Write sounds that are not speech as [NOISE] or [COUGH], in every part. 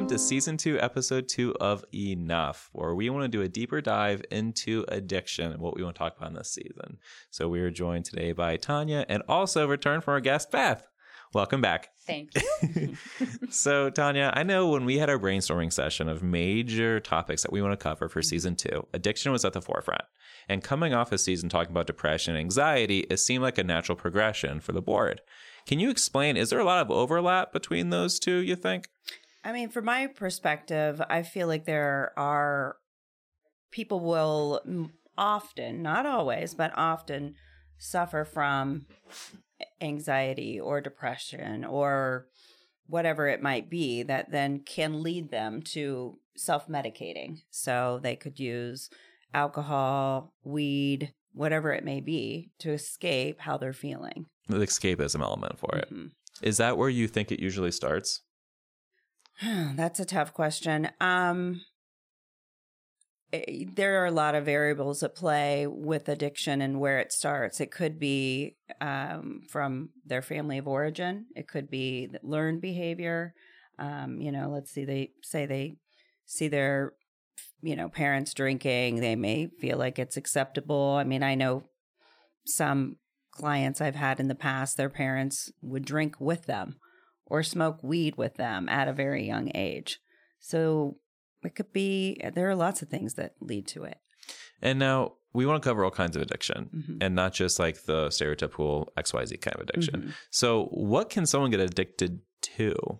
welcome to season two, episode two of Enough, where we want to do a deeper dive into addiction and what we want to talk about in this season. So we are joined today by Tanya and also return from our guest, Beth. Welcome back. Thank [LAUGHS] you. so, Tanya, I know when we had our brainstorming session of major topics that we want to cover for mm-hmm. season two, addiction was at the forefront. And coming off a season talking about depression and anxiety, it seemed like a natural progression for the board. Can you explain? Is there a lot of overlap between those two, you think? I mean, from my perspective, I feel like there are people will often, not always, but often suffer from anxiety or depression or whatever it might be that then can lead them to self medicating. So they could use alcohol, weed, whatever it may be to escape how they're feeling. The escapism element for it. Mm-hmm. Is that where you think it usually starts? [SIGHS] That's a tough question. Um, eh, there are a lot of variables at play with addiction and where it starts. It could be um, from their family of origin. It could be learned behavior. Um, you know, let's see. They say they see their, you know, parents drinking. They may feel like it's acceptable. I mean, I know some clients I've had in the past. Their parents would drink with them or smoke weed with them at a very young age. So it could be, there are lots of things that lead to it. And now we want to cover all kinds of addiction mm-hmm. and not just like the stereotypical XYZ kind of addiction. Mm-hmm. So, what can someone get addicted to?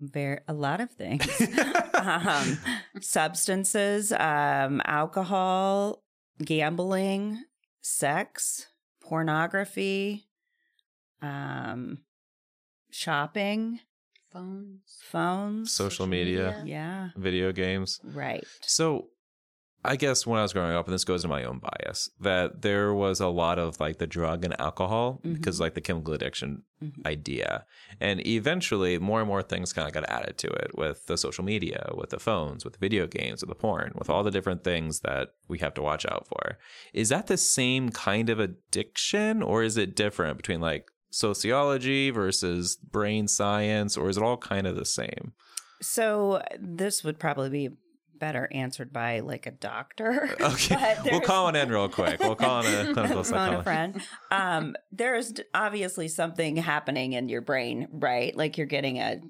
Very, a lot of things [LAUGHS] um, substances, um, alcohol, gambling, sex, pornography, um, shopping, phones, phones, social media, yeah, video games. Right. So I guess when I was growing up, and this goes to my own bias, that there was a lot of like the drug and alcohol mm-hmm. because like the chemical addiction mm-hmm. idea. And eventually more and more things kind of got added to it with the social media, with the phones, with the video games, with the porn, with all the different things that we have to watch out for. Is that the same kind of addiction or is it different between like sociology versus brain science or is it all kind of the same? So this would probably be better answered by like a doctor. [LAUGHS] Okay, [LAUGHS] we'll call one in real quick. We'll call in a [LAUGHS] clinical psychologist. a friend. Um, there's obviously something happening in your brain, right? Like you're getting a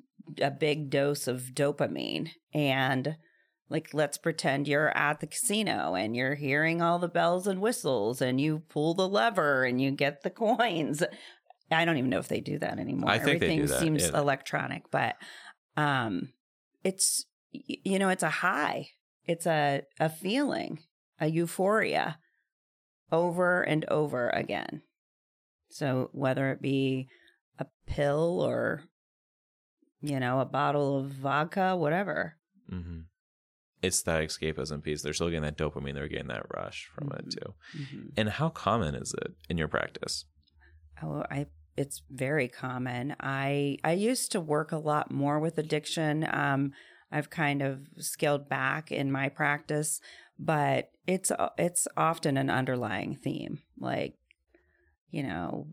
a big dose of dopamine, and like let's pretend you're at the casino and you're hearing all the bells and whistles, and you pull the lever and you get the coins. I don't even know if they do that anymore. I think Everything that. seems yeah. electronic, but um, it's you know, it's a high. It's a a feeling, a euphoria over and over again. So whether it be a pill or you know, a bottle of vodka, whatever. Mm-hmm. It's that escapism piece. They're still getting that dopamine. They're getting that rush from mm-hmm. it too. Mm-hmm. And how common is it in your practice? Oh, I it's very common. I I used to work a lot more with addiction. Um, I've kind of scaled back in my practice, but it's it's often an underlying theme, like you know,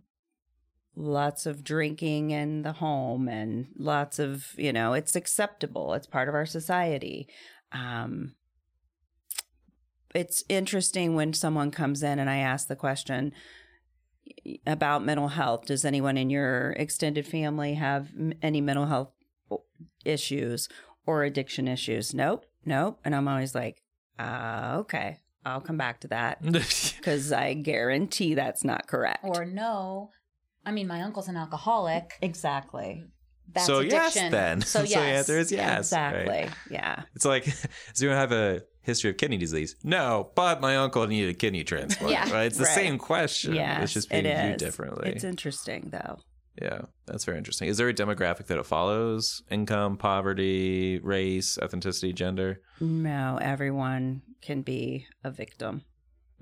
lots of drinking in the home and lots of you know, it's acceptable. It's part of our society. Um, it's interesting when someone comes in and I ask the question about mental health. Does anyone in your extended family have any mental health issues or addiction issues. Nope, nope. And I'm always like, uh, okay, I'll come back to that [LAUGHS] because I guarantee that's not correct. Or no, I mean, my uncle's an alcoholic. Exactly. That's so addiction. yes, then. So, yes. [LAUGHS] so the answer is yes. Exactly. Right? Yeah. It's like, [LAUGHS] does anyone have a history of kidney disease? No, but my uncle needed a kidney transplant. yeah. Right. It's the right. same question. Yeah. It's just being viewed differently. It's interesting though. Yeah, that's very interesting. Is there a demographic that it follows? Income, poverty, race, ethnicity, gender? No, everyone can be a victim.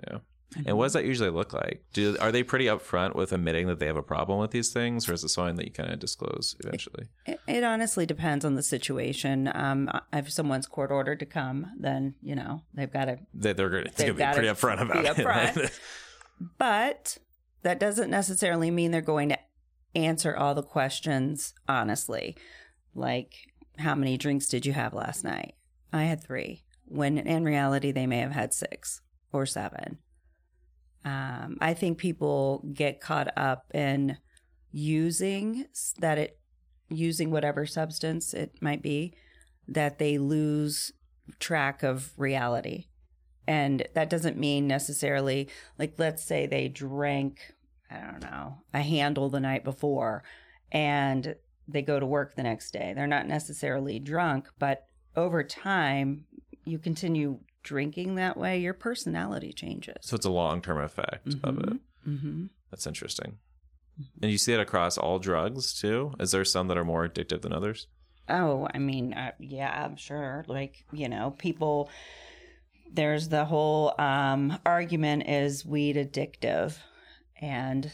Yeah. Mm-hmm. And what does that usually look like? Do are they pretty upfront with admitting that they have a problem with these things, or is it something that you kind of disclose eventually? It, it honestly depends on the situation. Um, if someone's court ordered to come, then you know they've got to they, they're going to be pretty upfront about it. Upfront. [LAUGHS] but that doesn't necessarily mean they're going to answer all the questions honestly. Like, how many drinks did you have last night? I had three. When in reality, they may have had six or seven. Um, I think people get caught up in using that it using whatever substance it might be that they lose track of reality. And that doesn't mean necessarily like let's say they drank I don't know, a handle the night before and they go to work the next day. They're not necessarily drunk, but over time you continue drinking that way, your personality changes. So it's a long term effect of it. Mm-hmm. That's interesting. And you see it across all drugs too? Is there some that are more addictive than others? Oh, I mean, uh, yeah, I'm sure. Like, you know, people, there's the whole um, argument is weed addictive? And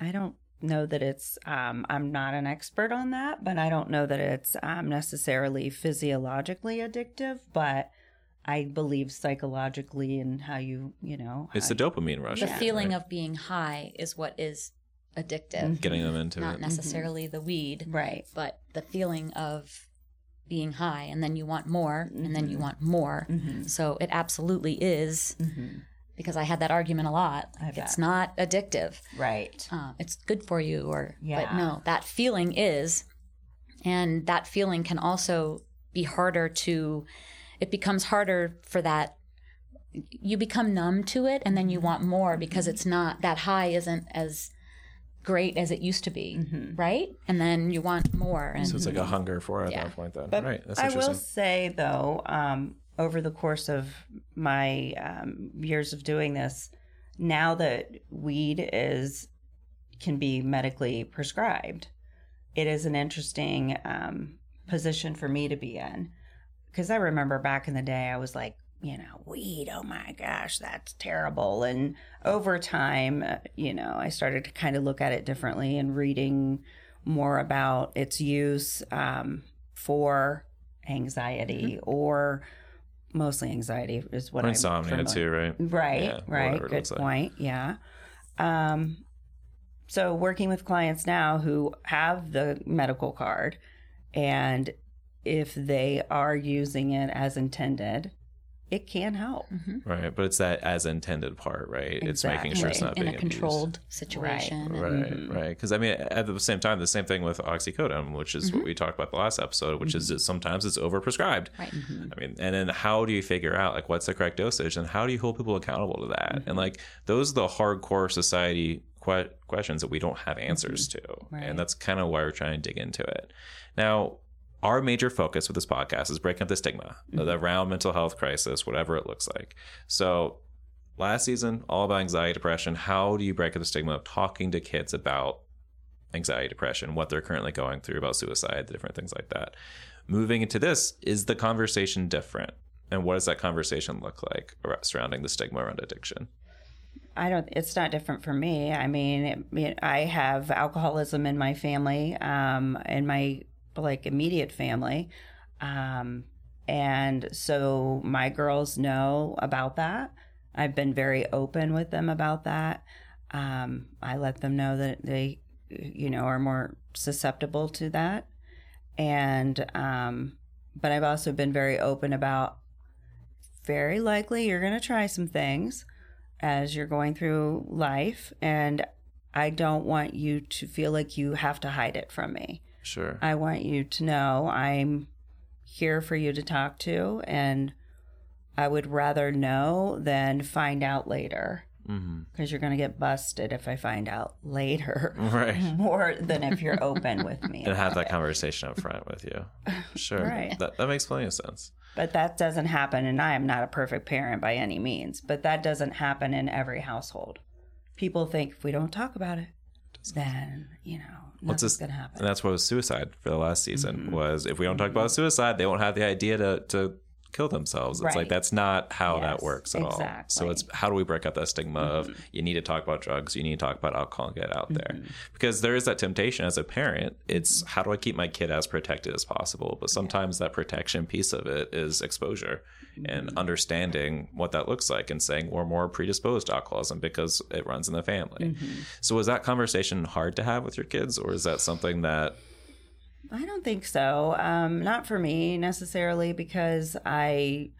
I don't know that it's, um, I'm not an expert on that, but I don't know that it's um, necessarily physiologically addictive, but I believe psychologically and how you, you know, It's how the dopamine rush. The Yeah. feeling right? of being high is what is addictive, getting them into not it. necessarily the weed, Right. but the feeling of being high, and then you want more, and then you Mhm. want more. Mm-hmm. So it absolutely is Mm-hmm. because I had that argument a lot. Like, it's not addictive. Right. uh, it's good for you or Yeah. but no that feeling is and that feeling can also be harder to it becomes harder for that you become numb to it and then you want more because it's not that high isn't as great as it used to be Mhm. right and then you want more and So it's like a hunger for it at that point then. But right. That's I interesting. will say though, um, over the course of my um, years of doing this, now that weed is can be medically prescribed, it is an interesting um, position for me to be in. Because I remember back in the day, I was like, you know, weed, oh my gosh, that's terrible. And over time, uh, you know, I started to kind of look at it differently and reading more about its use um, for anxiety or mostly anxiety is what or I'm insomnia too, right? Right, Yeah, right. Good looks like. point. Yeah. Um, so working with clients now who have the medical card, and if they are using it as intended, it can help. Mhm. Right. But it's that as intended part, right? Exactly. It's making sure it's in, not in being a abused. controlled situation and- Right, Mhm. right. Because I mean, at the same time, the same thing with oxycodone, which is Mm-hmm. what we talked about the last episode, which is sometimes it's overprescribed. right I mean, and then how do you figure out like what's the correct dosage, and how do you hold people accountable to that? Mm-hmm. And like those are the hardcore society que- questions that we don't have answers to, Right. and that's kind of why we're trying to dig into it. Now, our major focus with this podcast is breaking up the stigma around mental health crisis, whatever it looks like. So, last season, all about anxiety, depression. How do you break up the stigma of talking to kids about anxiety, depression, what they're currently going through, about suicide, the different things like that? Moving into this, is the conversation different? And what does that conversation look like surrounding the stigma around addiction? I don't. It's not different for me. I mean, it, it- I have alcoholism in my family, um, in my like immediate family, um, and so my girls know about that. I've been very open with them about that. Um, I let them know that they, you know, are more susceptible to that, and um, but I've also been very open about. Very likely, you're going to try some things as you're going through life and I don't want you to feel like you have to hide it from me. Sure. I want you to know I'm here for you to talk to and I would rather know than find out later mm-hmm. because you're going to get busted if I find out later [LAUGHS] Right. [LAUGHS] more than if you're open with me. And have that it. conversation up front with you. [LAUGHS] Sure. Right. That, that makes plenty of sense. But that doesn't happen, and I am not a perfect parent by any means, but that doesn't happen in every household. People think if we don't talk about it, then, you know, What's this- going to happen. And that's what was suicide for the last season Mhm. was if we don't talk about suicide, they won't have the idea to, to kill themselves. It's like that's not how that works at all. So it's how do we break up that stigma of Mm-hmm. you need to talk about drugs, you need to talk about alcohol and get out there. Mm-hmm. Because there is that temptation as a parent. It's how do I keep my kid as protected as possible? But sometimes that protection piece of it is exposure and Mm-hmm. understanding what that looks like and saying we're more predisposed to alcoholism because it runs in the family. Mm-hmm. So was that conversation hard to have with your kids, or is that something that I don't think so. Um, not for me necessarily, because I,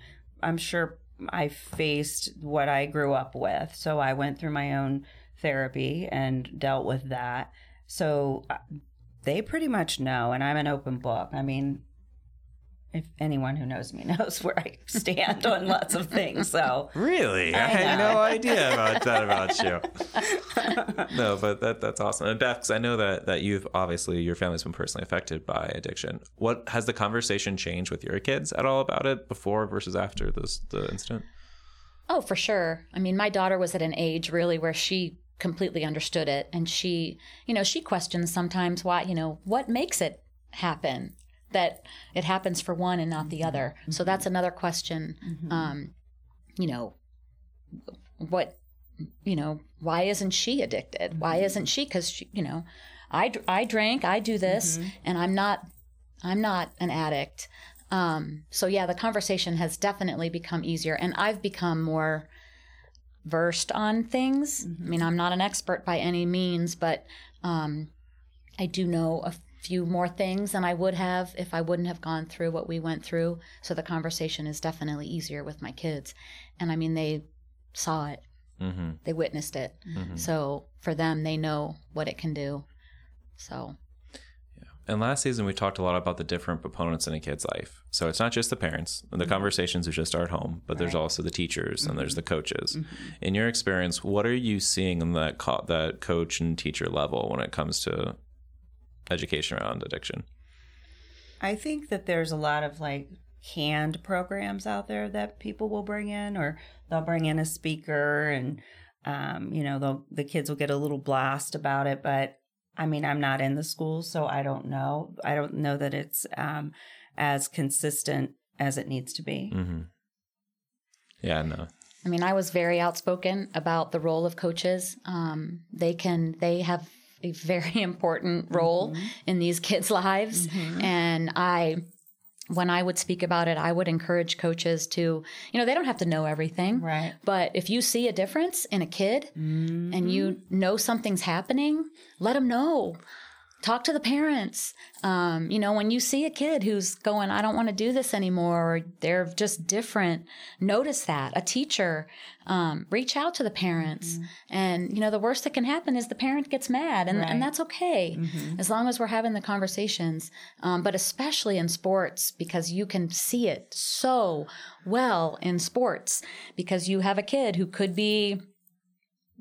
I'm sure I faced what I grew up with. So I went through my own therapy and dealt with that. So uh, they pretty much know, and I'm an open book. I mean, if anyone who knows me [LAUGHS] knows where I stand on lots of things. So really, I, I had no idea about [LAUGHS] that about you. no, but that that's awesome. And Beth, because I know that that you've obviously your family's been personally affected by addiction. What has the conversation changed with your kids at all about it before versus after this the incident? Oh, for sure. I mean, my daughter was at an age really where she completely understood it and she you know she questions sometimes why you know what makes it happen that it happens for one and not the other. Mm-hmm. So that's another question. Mm-hmm. Um, you know, what, you know, why isn't she addicted? Why mm-hmm. isn't she? Because you know, I I drank, I do this, mm-hmm. and I'm not, I'm not an addict. Um, so yeah, the conversation has definitely become easier, and I've become more versed on things. I mean, I'm not an expert by any means, but um, I do know a few more things than I would have if I wouldn't have gone through what we went through. So the conversation is definitely easier with my kids. And I mean, they saw it, mm-hmm. they witnessed it. Mm-hmm. So for them, they know what it can do. So. And last season, we talked a lot about the different proponents in a kid's life. So it's not just the parents, the mm-hmm. conversations are just at home, but right. there's also the teachers and there's mm-hmm. the coaches. Mm-hmm. In your experience, what are you seeing in that co- that coach and teacher level when it comes to education around addiction? I think that there's a lot of like canned programs out there that people will bring in, or they'll bring in a speaker and, um, you know, the kids will get a little blast about it. But I mean, I'm not in the school, so I don't know. I don't know that it's um, as consistent as it needs to be. Mm-hmm. Yeah, no. I mean, I was very outspoken about the role of coaches. Um, they can, they have a very [LAUGHS] important role mm-hmm. in these kids' lives. Mm-hmm. And I, when I would speak about it, I would encourage coaches to, you know, they don't have to know everything. Right. But if you see a difference in a kid mm-hmm. and you know something's happening, let them know talk to the parents. Um, you know, when you see a kid who's going, I don't want to do this anymore, or they're just different, notice that. A teacher, um, reach out to the parents. Mm-hmm. And, you know, the worst that can happen is the parent gets mad, and, right. and that's okay mm-hmm. as long as we're having the conversations. Um, but especially in sports, because you can see it so well in sports, because you have a kid who could be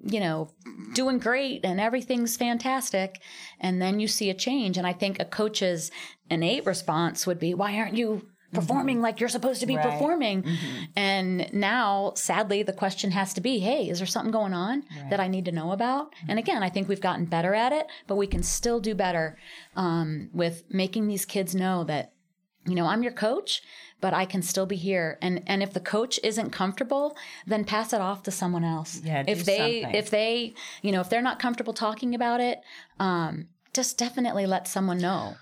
you know, doing great and everything's fantastic. And then you see a change. And I think a coach's innate response would be, why aren't you performing mm-hmm. like you're supposed to be right. performing? Mm-hmm. And now, sadly, the question has to be, hey, is there something going on right. that I need to know about? Mm-hmm. And again, I think we've gotten better at it, but we can still do better um, with making these kids know that, you know, I'm your coach but I can still be here. And and if the coach isn't comfortable, then pass it off to someone else. Yeah, if they something. if they you know if they're not comfortable talking about it, um, just definitely let someone know.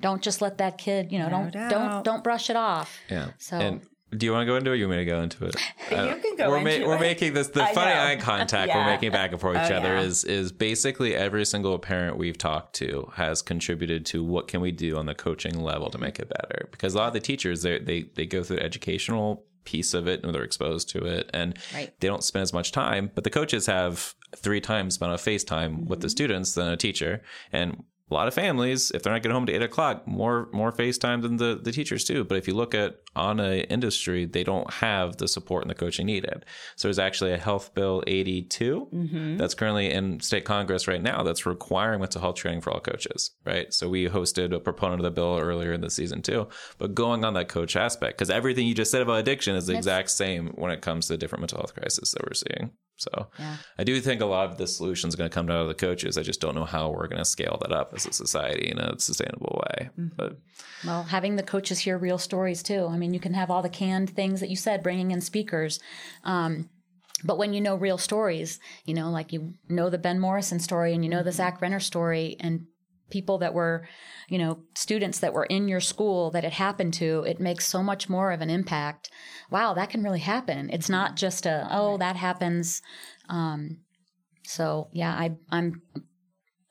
Don't just let that kid, you know, no don't doubt. don't don't brush it off. Yeah. So and do you want to go into it? Or you want me to go into it? [LAUGHS] you uh, can go we're into ma- it. We're making this the I funny know. eye contact [LAUGHS] yeah. we're making back and forth each oh, other yeah. is is basically every single parent we've talked to has contributed to what can we do on the coaching level to make it better. Because a lot of the teachers they they they go through the educational piece of it and they're exposed to it and right. they don't spend as much time but the coaches have three times amount of face time mm-hmm. with the mm-hmm. students than a teacher and a lot of families, if they're not getting home to eight o'clock, more more FaceTime than the, the teachers do. But if you look at on a industry, they don't have the support and the coaching needed. So there's actually a Health Bill 82 mm-hmm. that's currently in state Congress right now that's requiring mental health training for all coaches. Right. So we hosted a proponent of the bill earlier in the season too. But going on that coach aspect, because everything you just said about addiction is the exact same when it comes to different mental health crises that we're seeing. So yeah. I do think a lot of the solution is going to come out of the coaches. I just don't know how we're going to scale that up as a society in a sustainable way. Mm-hmm. But well, having the coaches hear real stories too. I mean, you can have all the canned things that you said, bringing in speakers. Um, but when you know real stories, you know, like you know the Ben Morrison story and you know the mm-hmm. Zach Renner story and people that were, you know, students that were in your school that it happened to, it makes so much more of an impact. Wow, that can really happen. It's not just a, oh, that happens. Um, so yeah, I, I'm,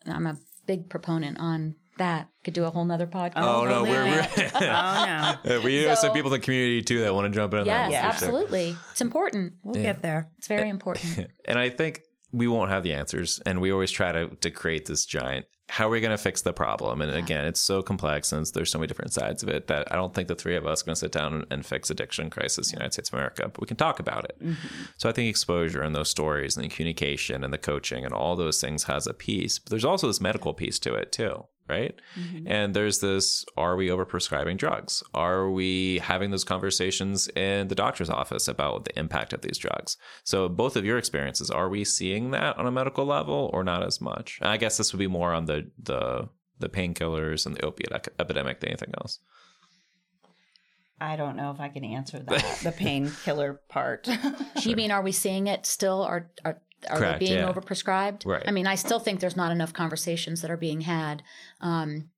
I'm a big proponent on that. Could do a whole nother podcast. Oh, no, oh, we're, we're [LAUGHS] oh no, we have So- some people in the community too that want to jump in on that. Yes, one for sure. absolutely. It's important. we'll get there. It's very important. [LAUGHS] And I think we won't have the answers. And we always try to, to create this giant, how are we going to fix the problem? And again, it's so complex and there's so many different sides of it that I don't think the three of us are going to sit down and, fix addiction crisis in the United States of America, but we can talk about it. Mm-hmm. So I think exposure and those stories and the communication and the coaching and all those things has a piece. But there's also this medical piece to it too. Right. Mm-hmm. And there's this are we overprescribing drugs? Are we having those conversations in the doctor's office about the impact of these drugs? So, both of your experiences, are we seeing that on a medical level or not as much? I guess this would be more on the, the, the painkillers and the opiate ec- epidemic than anything else. I don't know if I can answer that. the [LAUGHS] painkiller part. You mean, are we seeing it still? Are are are Correct, they being yeah. overprescribed? Right. I mean, I still think there's not enough conversations that are being had. Um,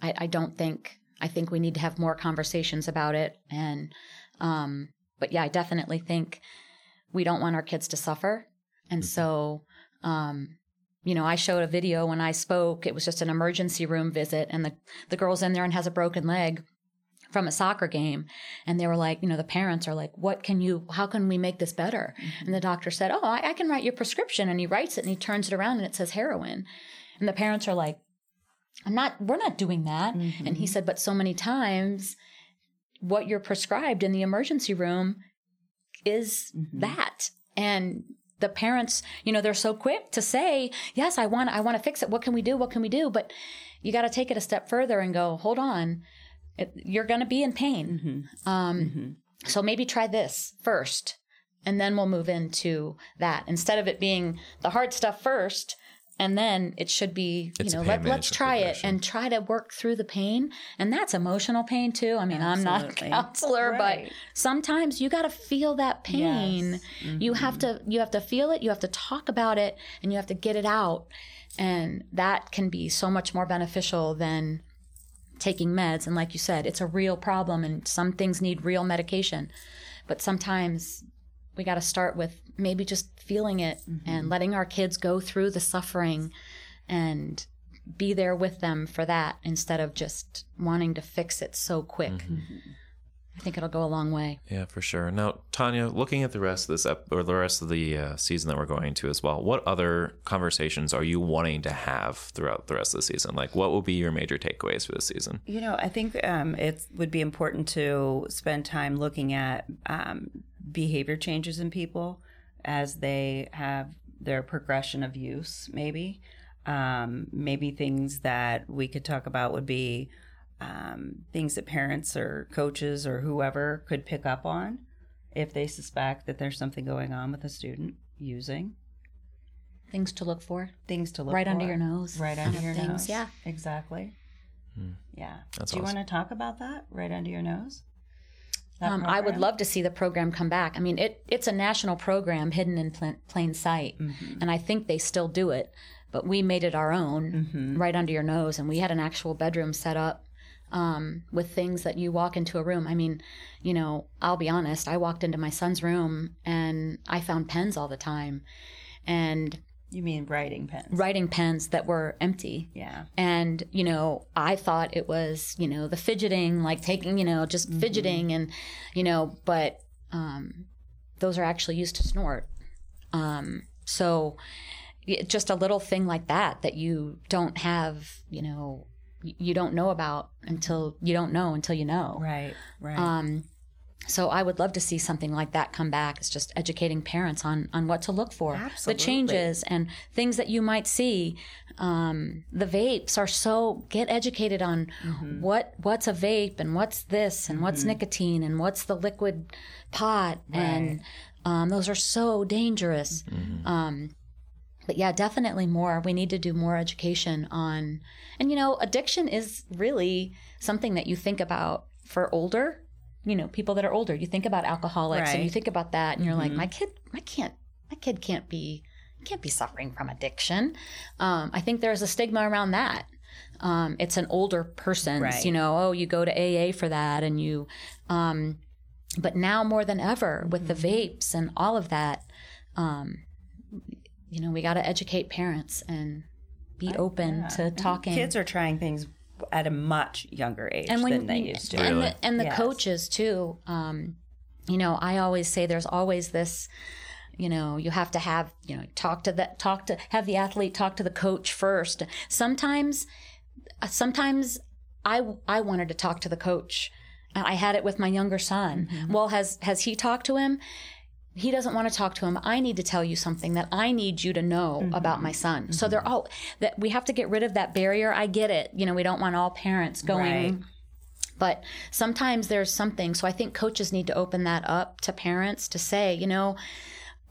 I, I don't think. I think we need to have more conversations about it. And, um, but yeah, I definitely think we don't want our kids to suffer. And so, um, you know, I showed a video when I spoke. It was just an emergency room visit, and the the girl's in there and has a broken leg from a soccer game and they were like you know the parents are like what can you how can we make this better? Mm-hmm. And the doctor said oh I, I can write your prescription and he writes it and he turns it around and it says heroin. And the parents are like i'm not we're not doing that. And he mm-hmm. said but so many times what you're prescribed in the emergency room is mm-hmm. that. And the parents you know they're so quick to say yes i want i want to fix it. What can we do? What can we do? But you got to take it a step further and go hold on it, you're going to be in pain. Um, so maybe try this first and then we'll move into that. Instead of it being the hard stuff first and then it should be you a know let, let's try it and try to work through the pain. And that's emotional pain too. I mean i'm not a counselor Right. but sometimes you got to feel that pain. Yes. you have to you have to feel it you have to talk about it and you have to get it out. And that can be so much more beneficial than taking meds and like you said it's a real problem and some things need real medication. But sometimes we got to start with maybe just feeling it mm-hmm. and letting our kids go through the suffering and be there with them for that instead of just wanting to fix it so quick mm-hmm. Mm-hmm. I think it'll go a long way Yeah, for sure. Now, Tanya, looking at the rest of this ep- or the rest of the uh, season that we're going to as well, what other conversations are you wanting to have throughout the rest of the season? Like, what will be your major takeaways for this season? You know, I think um, it would be important to spend time looking at um, behavior changes in people as they have their progression of use, maybe. Um, maybe things that we could talk about would be um, things that parents or coaches or whoever could pick up on if they suspect that there's something going on with a student using. things to look for Things to look right under your nose Right under your things. nose. yeah Exactly. Yeah. That's Do you want to talk about that right under your nose? Um, I would love to see the program come back. I mean, it it's a national program hidden in pl- plain sight, Mm-hmm. and I think they still do it. But we made it our own, Mm-hmm. right under your nose, and we had an actual bedroom set up um, with things that you walk into a room. I mean, you know, I'll be honest. I walked into my son's room and I found pens all the time, and You mean writing pens? writing pens that were empty. Yeah. And, you know, I thought it was, you know, the fidgeting, like taking, you know, just fidgeting and, you know, but um, those are actually used to snort. Um, so just a little thing like that that you don't have, you know, you don't know about until you don't know until you know. Right. Right. Um, so I would love to see something like that come back. It's just educating parents on on what to look for, Absolutely. the changes and things that you might see. Um, the vapes are so get educated on Mm-hmm. what what's a vape and what's this and what's nicotine and what's the liquid pot and um, those are so dangerous. Um, but yeah, definitely more. We need to do more education on, and you know, addiction is really something that you think about for older, you know, people that are older. You think about alcoholics and you think about that, and you're like, my kid, my can't, my kid can't be, can't be suffering from addiction. Um, I think there's a stigma around that. Um, it's an older person's, Right. you know, oh, you go to AA for that, and you, um, but now more than ever with the vapes and all of that, um, you know, we got to educate parents and be open Yeah. to And talking. Kids are trying things at a much younger age and when than they used to. and the, and the Yes. coaches too um you know i always say there's always this you know you have to have you know talk to that talk to have the athlete talk to the coach first sometimes uh, sometimes i i wanted to talk to the coach i had it with my younger son well has has he talked to him he doesn't want to talk to him. I need to tell you something that I need you to know mm-hmm. about my son. So mm-hmm. they're all that we have to get rid of that barrier. I get it. You know, we don't want all parents going Right. but sometimes there's something. So I think coaches need to open that up to parents to say, you know,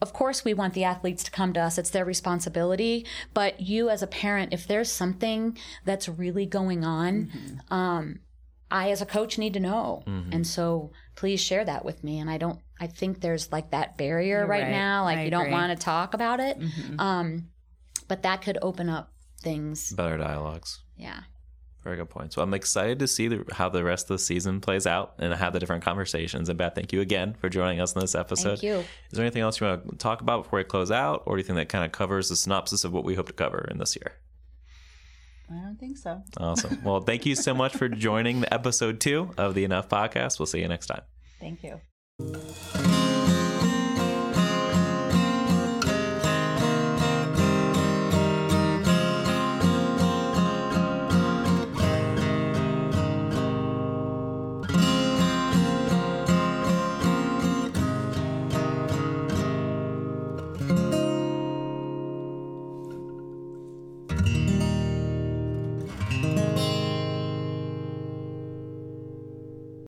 of course we want the athletes to come to us. It's their responsibility. But you as a parent, if there's something that's really going on, mm-hmm. um, I as a coach need to know. And so please share that with me. And I don't I think there's like that barrier You're right, right. now. Like I you don't want to talk about it. Mhm. Um, but that could open up things. Better dialogues. Yeah. Very good point. So I'm excited to see the, how the rest of the season plays out and have the different conversations. And Beth, thank you again for joining us in this episode. Thank you. Is there anything else you want to talk about before we close out, or do you think that kind of covers the synopsis of what we hope to cover in this year? I don't think so. Awesome. [LAUGHS] well, thank you so much for joining the episode two of the Enough Podcast. We'll see you next time. Thank you.